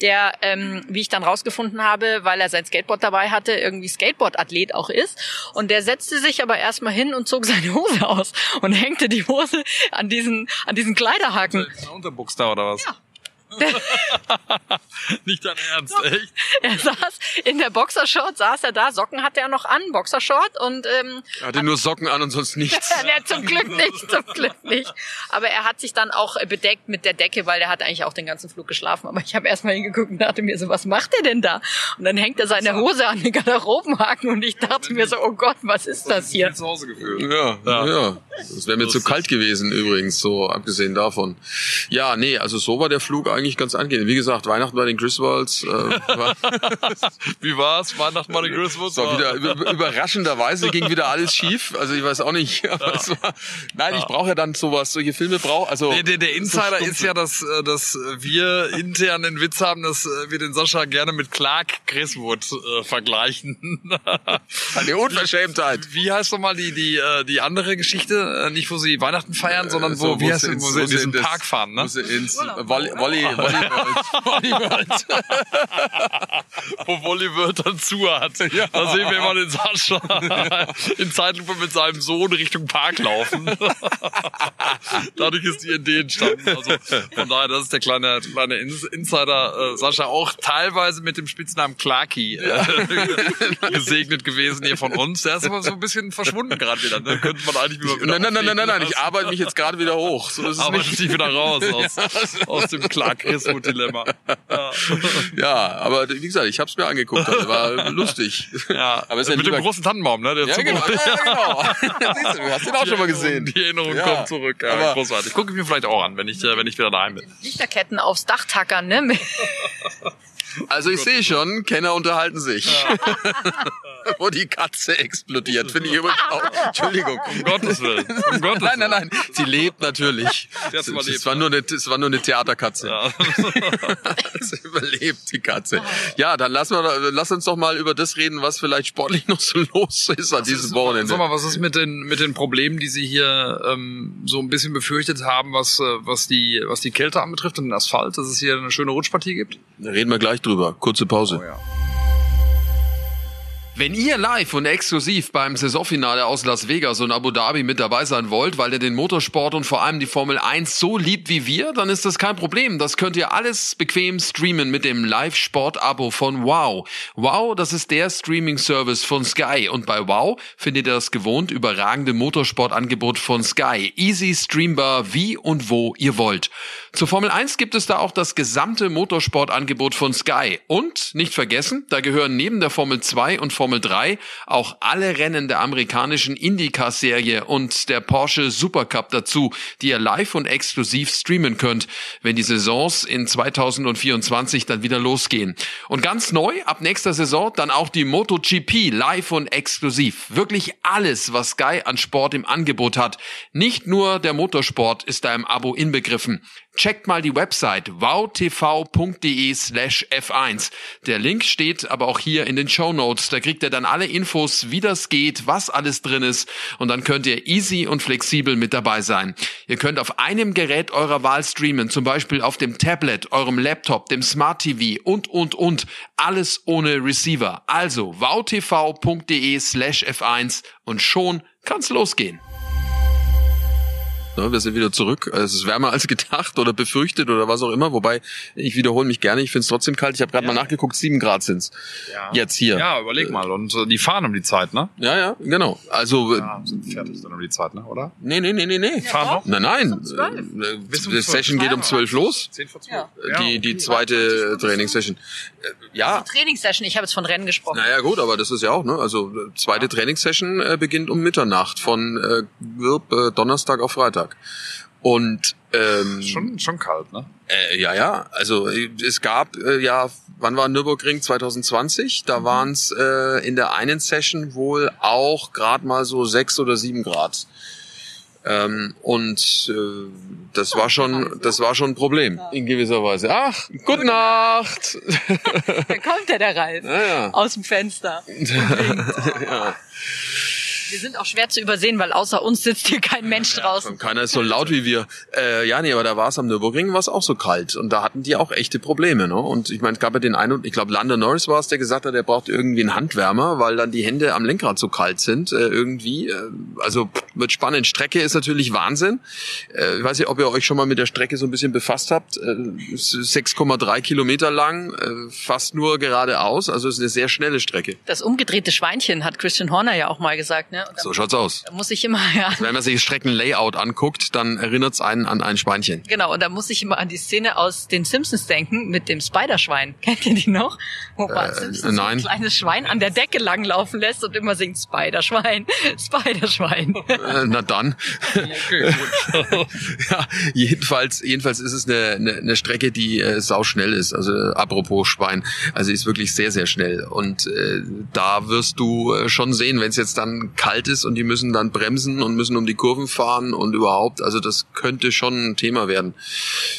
[SPEAKER 3] der, ähm, wie ich dann rausgefunden habe, weil er sein Skateboard dabei hatte, irgendwie Skateboard-Athlet auch ist. Und der setzte sich aber erstmal hin und zog seine Hose aus und hängte die Hose an diesen, an diesen Kleiderhaken.
[SPEAKER 4] Unterbuchs da oder was?
[SPEAKER 3] Ja.
[SPEAKER 4] Nicht dein Ernst, echt?
[SPEAKER 3] Er saß in der Boxershort, saß er da, Socken hatte er noch an, Boxershort und ähm,
[SPEAKER 2] Er hatte nur Socken an und sonst nichts.
[SPEAKER 3] ja, zum Glück nicht, zum Glück nicht. Aber er hat sich dann auch äh, bedeckt mit der Decke, weil er hat eigentlich auch den ganzen Flug geschlafen. Aber ich habe erstmal hingeguckt und dachte mir so, was macht er denn da? Und dann hängt er seine Hose an den Garderobenhaken und ich dachte mir so, oh Gott, was ist das hier?
[SPEAKER 4] Zu Hause gefühlt.
[SPEAKER 2] Ja, ja.
[SPEAKER 4] Ja.
[SPEAKER 2] Das wäre mir zu kalt gewesen übrigens, so abgesehen davon. Ja, nee, also so war der Flug eigentlich ganz angenehm. Wie gesagt, Weihnachten bei den Griswolds äh, war,
[SPEAKER 4] Wie war's? Weihnachten mal in Griswold?
[SPEAKER 2] war wieder über, überraschenderweise ging wieder alles schief. Also ich weiß auch nicht. Aber es war, nein, ich brauche ja dann sowas. Solche Filme brauche also.
[SPEAKER 4] Der, der, der Insider
[SPEAKER 2] so
[SPEAKER 4] ist ja, dass, äh, dass wir intern den Witz haben, dass äh, wir den Sascha gerne mit Clark Griswood äh, vergleichen.
[SPEAKER 2] eine Unverschämtheit.
[SPEAKER 4] Wie heißt nochmal die, die, äh, die andere Geschichte? Äh, Nicht, wo sie Weihnachten feiern, sondern wo,
[SPEAKER 2] So,
[SPEAKER 4] wie
[SPEAKER 2] sie
[SPEAKER 4] heißt,
[SPEAKER 2] ins-
[SPEAKER 4] wo sie in
[SPEAKER 2] sie
[SPEAKER 4] diesen
[SPEAKER 2] das-
[SPEAKER 4] Park fahren, ne?
[SPEAKER 2] Wo sie ins Volley, Volley, Volley, Volley World.
[SPEAKER 4] wo Wolli World dann zu hat. Da sehen wir immer den Sascha in Zeitlupe mit seinem Sohn Richtung Park laufen. Dadurch ist die Idee entstanden. Also von daher, das ist der kleine, kleine Ins- Insider äh, Sascha, auch teilweise mit dem Spitznamen Clarky äh, gesegnet gewesen hier von uns. Der ist aber so ein bisschen verschwunden gerade wieder. Ne? Könnte man eigentlich wieder
[SPEAKER 2] Nein, nein, nein, nein, nein, nein, ich arbeite mich jetzt gerade wieder hoch. So ist es
[SPEAKER 4] Aber
[SPEAKER 2] nicht.
[SPEAKER 4] dich wieder raus aus, aus dem Clark-Griswood-Dilemma. Ja.
[SPEAKER 2] Ja, aber wie gesagt, ich habe es mir angeguckt. Das war lustig.
[SPEAKER 4] Ja,
[SPEAKER 2] aber es ist ja
[SPEAKER 4] mit dem großen Tannenbaum, ne? Der
[SPEAKER 2] Ja, genau. Ja, genau. Siehst du, du hast den auch schon mal gesehen.
[SPEAKER 4] Die Erinnerung
[SPEAKER 2] Ja,
[SPEAKER 4] kommt zurück. Ja,
[SPEAKER 2] aber-
[SPEAKER 4] großartig. Gucke ich mir vielleicht auch an, wenn ich, äh, wenn ich wieder daheim bin.
[SPEAKER 3] Lichterketten aufs Dach tackern, ne?
[SPEAKER 2] Also ich sehe schon, Kenner unterhalten sich. Wo die Katze explodiert, finde ich übrigens auch. Entschuldigung.
[SPEAKER 4] Um Gottes Willen. Um Gottes
[SPEAKER 2] Nein, nein, nein. Sie lebt natürlich.
[SPEAKER 4] Sie hat's
[SPEAKER 2] Es,
[SPEAKER 4] überlebt,
[SPEAKER 2] es, war nur eine, es war nur eine Theaterkatze.
[SPEAKER 4] Ja.
[SPEAKER 2] Sie überlebt die Katze. Ja, dann lass, mal, lass uns doch mal über das reden, was vielleicht sportlich noch so los ist an diesem Wochenende.
[SPEAKER 4] Sag mal, was ist mit den, mit den Problemen, die Sie hier ähm, so ein bisschen befürchtet haben, was, äh, was, die, was die Kälte anbetrifft und den Asphalt, dass es hier eine schöne Rutschpartie gibt?
[SPEAKER 2] Da reden wir gleich drüber. Kurze Pause.
[SPEAKER 4] Oh ja.
[SPEAKER 2] Wenn ihr live und exklusiv beim Saisonfinale aus Las Vegas und Abu Dhabi mit dabei sein wollt, weil ihr den Motorsport und vor allem die Formel 1 so liebt wie wir, dann ist das kein Problem. Das könnt ihr alles bequem streamen mit dem Live-Sport-Abo von Wow. Wow, das ist der Streaming-Service von Sky. Und bei Wow findet ihr das gewohnt überragende Motorsportangebot von Sky. Easy streambar wie und wo ihr wollt. Zur Formel 1 gibt es da auch das gesamte Motorsportangebot von Sky. Und, nicht vergessen, da gehören neben der Formel 2 und Formel Formel 3 auch alle Rennen der amerikanischen IndyCar-Serie und der Porsche Supercup dazu, die ihr live und exklusiv streamen könnt, wenn die Saisons in 2024 dann wieder losgehen. Und ganz neu, ab nächster Saison, dann auch die MotoGP live und exklusiv. Wirklich alles, was Sky an Sport im Angebot hat. Nicht nur der Motorsport ist da im Abo inbegriffen. Checkt mal die Website wowtv.de slash F1. Der Link steht aber auch hier in den Show Notes. Da kriegt ihr dann alle Infos, wie das geht, was alles drin ist und dann könnt ihr easy und flexibel mit dabei sein. Ihr könnt auf einem Gerät eurer Wahl streamen, zum Beispiel auf dem Tablet, eurem Laptop, dem Smart TV und, und, und. Alles ohne Receiver. Also wowtv.de slash F1 und schon kann's losgehen. Ne, wir sind wieder zurück. Es ist wärmer als gedacht oder befürchtet oder was auch immer. Wobei, ich wiederhole mich gerne, ich finde es trotzdem kalt. Ich habe gerade
[SPEAKER 4] Ja.
[SPEAKER 2] mal nachgeguckt, sieben Grad sind's
[SPEAKER 4] Ja.
[SPEAKER 2] Jetzt hier.
[SPEAKER 4] Ja, überleg mal. Und äh, die fahren um die Zeit, ne?
[SPEAKER 2] Ja, ja, genau. Also,
[SPEAKER 4] Ja, sind fertig dann um die Zeit, ne? Oder?
[SPEAKER 2] nee, nee, nee, nee, nee.
[SPEAKER 4] Fahren noch?
[SPEAKER 2] Nein, nein.
[SPEAKER 3] um zwölf.
[SPEAKER 2] Äh,
[SPEAKER 4] Bis um
[SPEAKER 2] Die
[SPEAKER 4] zwölf.
[SPEAKER 2] Session geht um zwölf los.
[SPEAKER 4] 10 vor 12.
[SPEAKER 3] Ja.
[SPEAKER 2] Die, die zweite Trainingssession. Äh, Ja,
[SPEAKER 3] Trainingssession, ich habe jetzt von Rennen gesprochen.
[SPEAKER 2] naja gut, aber das ist ja auch, ne? Also äh, zweite Trainingssession äh, beginnt um Mitternacht von äh, Wirb, äh, Donnerstag auf Freitag. Und ähm,
[SPEAKER 4] Schon, schon kalt, ne?
[SPEAKER 2] Äh, ja, ja. Also es gab äh, ja, wann war Nürburgring 2020? Da waren es äh, in der einen Session wohl auch gerade mal so sechs oder sieben Grad. Ähm, und äh, das war schon, das war schon ein Problem in gewisser Weise. Ach, gute Nacht.
[SPEAKER 3] Da kommt ja der Ralf
[SPEAKER 2] ja, ja.
[SPEAKER 3] aus dem Fenster.
[SPEAKER 2] ja.
[SPEAKER 3] Wir sind auch schwer zu übersehen, weil außer uns sitzt hier kein Mensch draußen.
[SPEAKER 2] Keiner ist so laut wie wir. Äh, ja, nee, aber da war es am Nürburgring, war es auch so kalt. Und da hatten die auch echte Probleme. Ne? Und ich meine, es gab ja den einen, ich glaube, Lando Norris war es, der gesagt hat, er braucht irgendwie einen Handwärmer, weil dann die Hände am Lenkrad so kalt sind. Äh, irgendwie. Äh, also wird spannend. Strecke ist natürlich Wahnsinn. Äh, ich weiß nicht, ob ihr euch schon mal mit der Strecke so ein bisschen befasst habt. Äh, es ist 6,3 Kilometer lang, äh, fast nur geradeaus. Also es ist eine sehr schnelle Strecke.
[SPEAKER 3] Das umgedrehte Schweinchen hat Christian Horner ja auch mal gesagt. Ne? Und da
[SPEAKER 2] So schaut's aus.
[SPEAKER 3] muss ich immer, ja,
[SPEAKER 2] Wenn man sich das Streckenlayout anguckt, dann erinnert's einen an ein Schweinchen.
[SPEAKER 3] Genau, und da muss ich immer an die Szene aus den Simpsons denken mit dem Spiderschwein. Kennt ihr die noch? Wo Bart Simpson
[SPEAKER 2] nein.
[SPEAKER 3] so ein kleines Schwein an der Decke langlaufen lässt und immer singt Spiderschwein, Spiderschwein.
[SPEAKER 2] Äh, na dann. ja, jedenfalls, jedenfalls ist es eine, eine, eine Strecke, die äh, sauschnell ist. Also äh, apropos Schwein, also ist wirklich sehr, sehr schnell. Und äh, da wirst du äh, schon sehen, wenn es jetzt dann kalt ist und die müssen dann bremsen und müssen um die Kurven fahren und überhaupt, also das könnte schon ein Thema werden.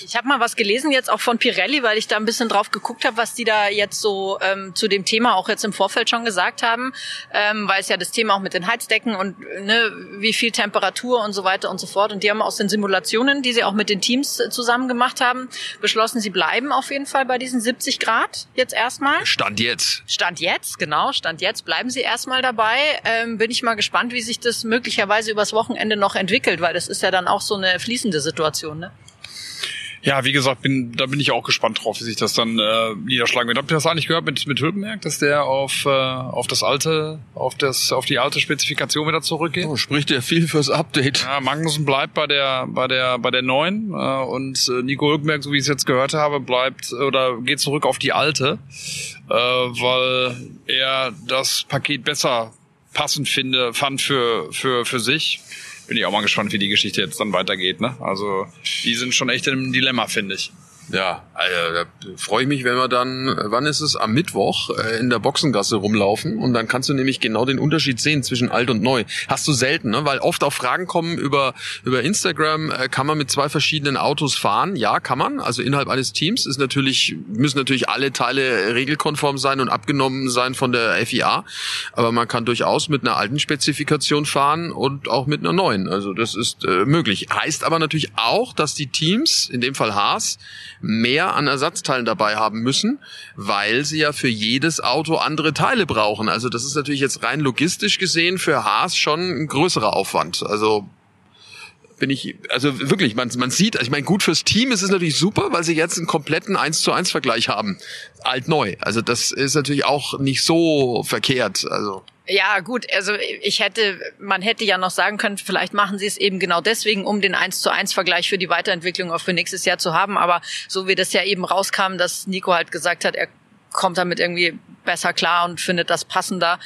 [SPEAKER 3] Ich habe mal was gelesen jetzt auch von Pirelli, weil ich da ein bisschen drauf geguckt habe, was die da jetzt so ähm, zu dem Thema auch jetzt im Vorfeld schon gesagt haben, ähm, weil es ja das Thema auch mit den Heizdecken und ne, wie viel Temperatur und so weiter und so fort. Und die haben aus den Simulationen, die sie auch mit den Teams zusammen gemacht haben, beschlossen, sie bleiben auf jeden Fall bei diesen 70 Grad jetzt erstmal.
[SPEAKER 2] Stand jetzt.
[SPEAKER 3] Stand jetzt, genau, Stand jetzt bleiben Sie erstmal dabei. Ähm, bin ich mal gespannt, wie sich das möglicherweise übers Wochenende noch entwickelt, weil das ist ja dann auch so eine fließende Situation. Ne?
[SPEAKER 4] Ja, wie gesagt, bin, da bin ich auch gespannt drauf, wie sich das dann äh, niederschlagen wird. Habt ihr das eigentlich gehört mit, mit Hülkenberg, dass der auf, äh, auf das alte, auf das, auf die alte Spezifikation wieder zurückgeht?
[SPEAKER 2] Oh, spricht ja viel fürs Update.
[SPEAKER 4] Ja, Magnussen bleibt bei der bei der bei der neuen äh, und äh, Nico Hülkenberg, so wie ich es jetzt gehört habe, bleibt oder geht zurück auf die alte, äh, weil er das Paket besser passend finde fand für für für sich. Bin ich auch mal gespannt, wie die Geschichte jetzt dann weitergeht. Ne? Also die sind schon echt in einem Dilemma, finde ich.
[SPEAKER 2] Ja, also, da freue ich mich, wenn wir dann, äh, wann ist es, am Mittwoch äh, in der Boxengasse rumlaufen und dann kannst du nämlich genau den Unterschied sehen zwischen alt und neu. Hast du selten, ne? weil oft auch Fragen kommen über, über Instagram, äh, kann man mit zwei verschiedenen Autos fahren? Ja, kann man. Also innerhalb eines Teams ist natürlich, müssen natürlich alle Teile regelkonform sein und abgenommen sein von der FIA, aber man kann durchaus mit einer alten Spezifikation fahren und auch mit einer neuen. Also das ist äh, möglich. Heißt aber natürlich auch, dass die Teams, in dem Fall Haas, mehr an Ersatzteilen dabei haben müssen, weil sie ja für jedes Auto andere Teile brauchen. Also das ist natürlich jetzt rein logistisch gesehen für Haas schon ein größerer Aufwand. Also bin ich, also wirklich, man, man sieht, ich meine, gut fürs Team ist es natürlich super, weil sie jetzt einen kompletten 1 zu 1 Vergleich haben. Alt-neu. Also das ist natürlich auch nicht so verkehrt. Also.
[SPEAKER 3] Ja, gut, also ich hätte, man hätte ja noch sagen können, vielleicht machen sie es eben genau deswegen, um den 1 zu 1 Vergleich für die Weiterentwicklung auch für nächstes Jahr zu haben. Aber so wie das ja eben rauskam, dass Nico halt gesagt hat, er kommt damit irgendwie besser klar und findet das passender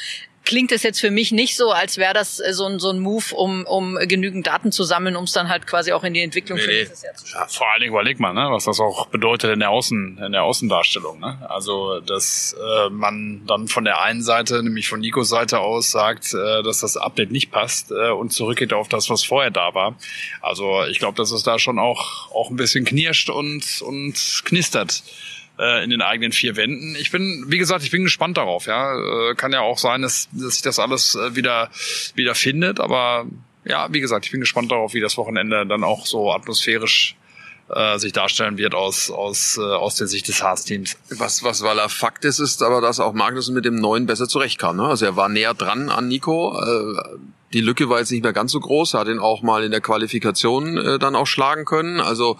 [SPEAKER 3] klingt es jetzt für mich nicht so, als wäre das äh, so ein, so ein Move, um, um genügend Daten zu sammeln, um es dann halt quasi auch in die Entwicklung für nächstes Jahr zu
[SPEAKER 4] schaffen. Ja, vor allen Dingen überleg mal, ne, was das auch bedeutet in der Außen, in der Außendarstellung. Ne? Also, dass äh, man dann von der einen Seite, nämlich von Nikos Seite aus, sagt, äh, dass das Update nicht passt äh, und zurückgeht auf das, was vorher da war. Also, ich glaube, dass es da schon auch, auch ein bisschen knirscht und, und knistert äh, in den eigenen vier Wänden. Ich bin, wie gesagt, ich bin gespannt darauf. Ja, äh, kann ja auch sein, dass, dass sich das alles äh, wieder wieder findet. Aber ja, wie gesagt, ich bin gespannt darauf, wie das Wochenende dann auch so atmosphärisch äh, sich darstellen wird aus aus äh, aus der Sicht des Haas-Teams.
[SPEAKER 2] Was was weil er Fakt ist, ist aber, dass auch Magnussen mit dem neuen besser zurechtkam. Ne? Also er war näher dran an Nico. Äh, die Lücke war jetzt nicht mehr ganz so groß, hat ihn auch mal in der Qualifikation äh, dann auch schlagen können. Also,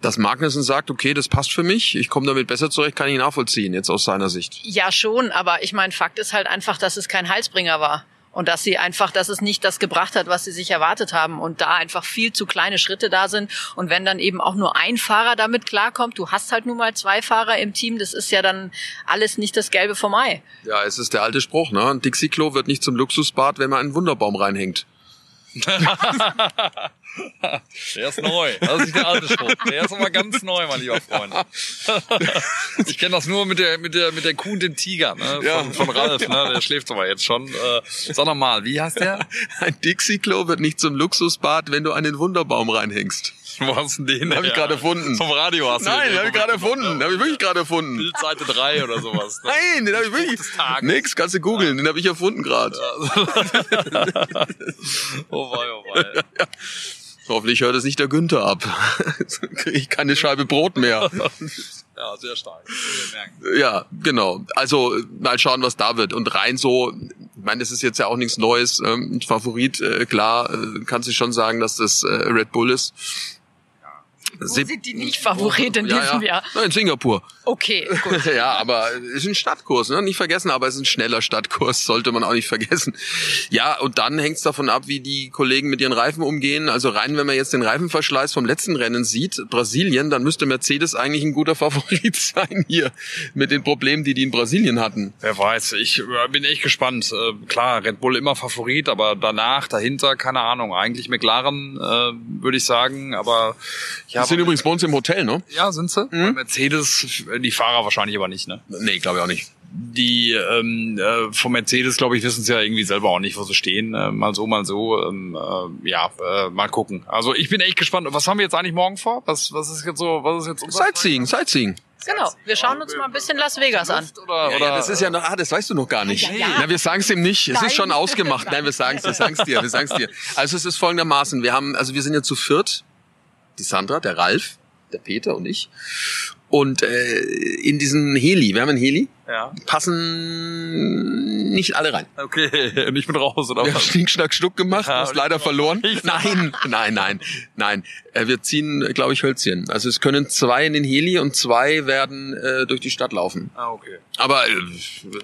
[SPEAKER 2] dass Magnussen sagt, okay, das passt für mich, ich komme damit besser zurecht, kann ich nachvollziehen, jetzt aus seiner Sicht.
[SPEAKER 3] Ja, schon, aber ich meine, Fakt ist halt einfach, dass es kein Heilsbringer war und dass sie einfach, dass es nicht das gebracht hat, was sie sich erwartet haben und da einfach viel zu kleine Schritte da sind und wenn dann eben auch nur ein Fahrer damit klarkommt, du hast halt nun mal zwei Fahrer im Team, das ist ja dann alles nicht das Gelbe vom Ei.
[SPEAKER 2] Ja, es ist der alte Spruch, ne? Ein Dixie-Klo wird nicht zum Luxusbad, wenn man einen Wunderbaum reinhängt.
[SPEAKER 4] der ist neu. Das ist nicht der alte Spruch. Der ist aber ganz neu, mein lieber Freund. Ich kenne das nur mit der, mit der, mit der Kuh und dem Tiger, ne? Von, ja. von Ralf, ne? Der schläft aber jetzt schon. Äh, sag nochmal, wie heißt der?
[SPEAKER 2] Ein Dixie-Klo wird nicht zum Luxusbad, wenn du einen Wunderbaum reinhängst.
[SPEAKER 4] Wo hast du denn den?
[SPEAKER 2] Hab ich gerade erfunden.
[SPEAKER 4] Vom Radio hast
[SPEAKER 2] du Nein, den. hab ich gerade erfunden. Den hab ich wirklich gerade erfunden.
[SPEAKER 4] Bildseite 3 oder sowas.
[SPEAKER 2] Ne? Nein, den hab ich wirklich. Nix, kannst du googeln. Den hab ich erfunden gerade.
[SPEAKER 4] oh wei, oh wei.
[SPEAKER 2] Hoffentlich hört es nicht der Günther ab. ich keine Scheibe Brot mehr.
[SPEAKER 4] Ja, sehr stark.
[SPEAKER 2] Ja, genau. Also mal schauen, was da wird. Und rein so, ich meine, das ist jetzt ja auch nichts Neues. Ähm, Favorit, äh, klar, äh, kannst du schon sagen, dass das äh, Red Bull ist.
[SPEAKER 3] Wo sind die nicht Favorit in ja, diesem
[SPEAKER 2] ja.
[SPEAKER 3] Jahr?
[SPEAKER 2] Na, in Singapur.
[SPEAKER 3] Okay, gut.
[SPEAKER 2] ja, aber es ist ein Stadtkurs, ne? nicht vergessen, aber es ist ein schneller Stadtkurs, sollte man auch nicht vergessen. Ja, und dann hängt es davon ab, wie die Kollegen mit ihren Reifen umgehen. Also rein, wenn man jetzt den Reifenverschleiß vom letzten Rennen sieht, Brasilien, dann müsste Mercedes eigentlich ein guter Favorit sein hier mit den Problemen, die die in Brasilien hatten.
[SPEAKER 4] Wer weiß, ich äh, bin echt gespannt. Äh, klar, Red Bull immer Favorit, aber danach, dahinter, keine Ahnung, eigentlich McLaren, äh, würde ich sagen, aber
[SPEAKER 2] ja, die sind übrigens bei uns im Hotel, ne?
[SPEAKER 4] Ja, sind sie. Mhm. Mercedes, die Fahrer wahrscheinlich aber nicht, ne?
[SPEAKER 2] Nee, glaube ich auch nicht.
[SPEAKER 4] Die ähm, äh, vom Mercedes, glaube ich, wissen es ja irgendwie selber auch nicht, wo sie stehen. Äh, mal so, mal so. Ähm, äh, ja, äh, mal gucken. Also ich bin echt gespannt. Was haben wir jetzt eigentlich morgen vor? Was, was ist jetzt so? Was ist jetzt
[SPEAKER 2] unser Sightseeing, Sightseeing.
[SPEAKER 3] Genau, wir schauen uns mal ein bisschen Las Vegas an.
[SPEAKER 2] Oder, oder, ja, das ist ja noch, ah, das weißt du noch gar nicht. Ja, ja. Na, wir sagen es ihm nicht. Es ist schon ausgemacht. Nein, wir sagen es, wir sagen es dir, wir sagen es dir. Also es ist folgendermaßen: Wir haben, also wir sind ja zu viert. Die Sandra, der Ralf, der Peter und ich. Und äh, in diesen Heli, wir haben einen Heli, ja. passen nicht alle rein.
[SPEAKER 4] Okay, und ich bin raus, oder
[SPEAKER 2] wir was? Schnick, Schnack, Schnuck gemacht, ja, hast leider verloren. Nein, nein, nein, nein. Äh, wir ziehen, glaube ich, Hölzchen. Also es können zwei in den Heli und zwei werden äh, durch die Stadt laufen.
[SPEAKER 4] Ah, okay.
[SPEAKER 2] Aber äh,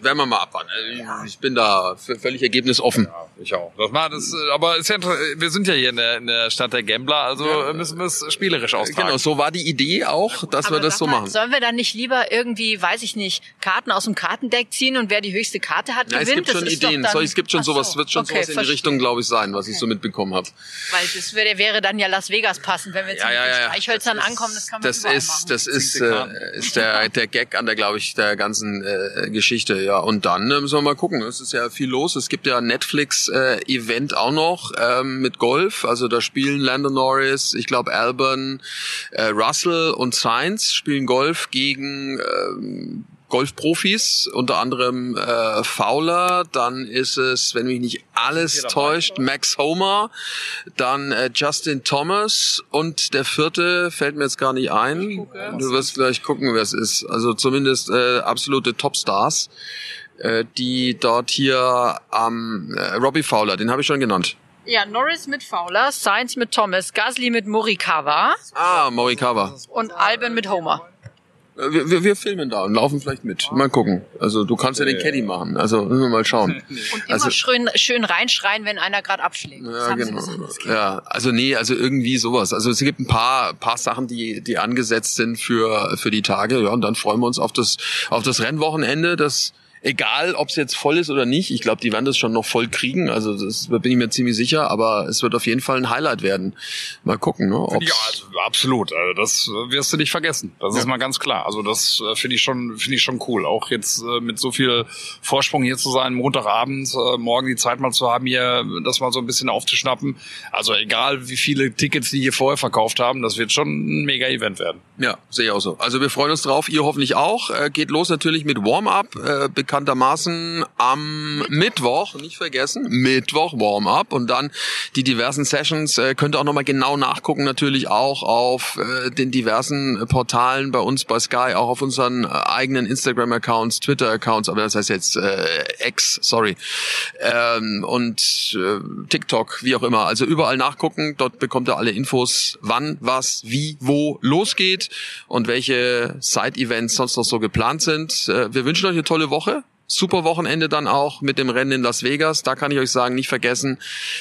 [SPEAKER 2] werden wir mal abwarten. Also, ich bin da völlig ergebnisoffen.
[SPEAKER 4] Ja, ich auch. Das mal, das, äh, aber ist ja, wir sind ja hier in der, in der Stadt der Gambler, also ja. müssen wir es spielerisch austragen.
[SPEAKER 2] Genau, so war die Idee auch, dass aber wir das so machen.
[SPEAKER 3] Sollen wir dann nicht lieber irgendwie, weiß ich nicht, Karten aus dem Kartendeck ziehen und wer die höchste Karte hat, gewinnt?
[SPEAKER 2] Ja, es gibt schon Ideen. So, es gibt schon so. sowas, wird schon okay, sowas in die Richtung, glaube ich, sein, was okay. ich so mitbekommen habe.
[SPEAKER 3] Weil das wäre, wäre dann ja Las Vegas passen, wenn wir jetzt ja, ja, ja. Streichhölzern ankommen, das kann man
[SPEAKER 2] das ist, machen. Das ist, äh, ist der, der Gag an der, glaube ich, der ganzen äh, Geschichte. Ja, und dann äh, müssen wir mal gucken. Es ist ja viel los. Es gibt ja Netflix-Event äh, auch noch ähm, mit Golf. Also da spielen Landon Norris, ich glaube Albon, äh, Russell und Sainz spielen Golf gegen ähm, Golfprofis, unter anderem äh, Fowler, dann ist es, wenn mich nicht alles täuscht, Max Homer, dann äh, Justin Thomas und der vierte fällt mir jetzt gar nicht ein. Du wirst gleich gucken, wer es ist. Also zumindest äh, absolute Topstars, äh, die dort hier am ähm, äh, Robbie Fowler, den habe ich schon genannt.
[SPEAKER 3] Ja, Norris mit Fowler, Sainz mit Thomas, Gasly mit Morikawa.
[SPEAKER 2] Ah, Morikawa.
[SPEAKER 3] Und Albon mit Homer.
[SPEAKER 2] Wir, wir, wir filmen da und laufen vielleicht mit. Mal gucken. Also du kannst ja den Caddy machen. Also müssen wir mal schauen.
[SPEAKER 3] Und immer
[SPEAKER 2] Also-
[SPEAKER 3] schön, schön reinschreien, wenn einer gerade abschlägt. Das
[SPEAKER 2] Ja, genau. Ja, also nee, also irgendwie sowas. Also es gibt ein paar, paar Sachen, die, die angesetzt sind für, für die Tage. Ja, und dann freuen wir uns auf das, auf das Rennwochenende. Das, egal, ob es jetzt voll ist oder nicht. Ich glaube, die werden das schon noch voll kriegen. Also das bin ich mir ziemlich sicher. Aber es wird auf jeden Fall ein Highlight werden. Mal gucken, ne? ob's-
[SPEAKER 4] Ja, also absolut. Also das äh, wirst du nicht vergessen. Das ist mal ganz klar. Also das äh, finde ich schon, finde ich schon cool. Auch jetzt äh, mit so viel Vorsprung hier zu sein, Montagabend, äh, morgen die Zeit mal zu haben, hier das mal so ein bisschen aufzuschnappen. Also egal, wie viele Tickets die hier vorher verkauft haben, das wird schon ein mega Event werden.
[SPEAKER 2] Ja, sehe ich auch so. Also wir freuen uns drauf, ihr hoffentlich auch. Äh, geht los natürlich mit Warm-up, äh, bekanntermaßen am Mittwoch, nicht vergessen, Mittwoch Warm-up und dann die diversen Sessions. Äh, könnt ihr auch nochmal genau nachgucken, natürlich auch auf äh, den diversen Portalen bei uns bei Sky, auch auf unseren äh, eigenen Instagram-Accounts, Twitter-Accounts, aber das heißt jetzt äh, X, sorry, ähm, und äh, TikTok, wie auch immer. Also überall nachgucken, dort bekommt ihr alle Infos, wann, was, wie, wo losgeht und welche Side-Events sonst noch so geplant sind. Äh, wir wünschen euch eine tolle Woche. Super Wochenende dann auch mit dem Rennen in Las Vegas. Da kann ich euch sagen, nicht vergessen,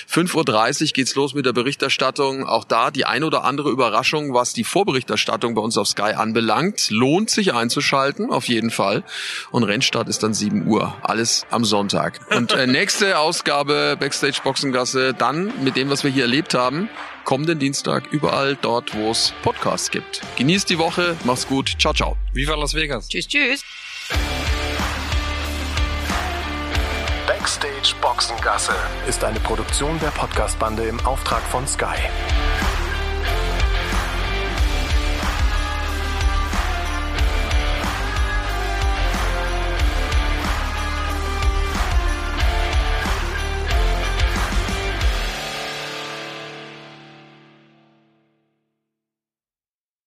[SPEAKER 2] 5.30 Uhr geht's los mit der Berichterstattung. Auch da die ein oder andere Überraschung, was die Vorberichterstattung bei uns auf Sky anbelangt. Lohnt sich einzuschalten, auf jeden Fall. Und Rennstart ist dann 7 Uhr. Alles am Sonntag. Und äh, nächste Ausgabe Backstage Boxengasse dann mit dem, was wir hier erlebt haben. Kommenden Dienstag überall dort, wo es Podcasts gibt. Genießt die Woche, macht's gut, ciao, ciao.
[SPEAKER 4] Viva Las Vegas!
[SPEAKER 3] Tschüss, tschüss.
[SPEAKER 1] Backstage Boxengasse ist eine Produktion der Podcastbande im Auftrag von Sky.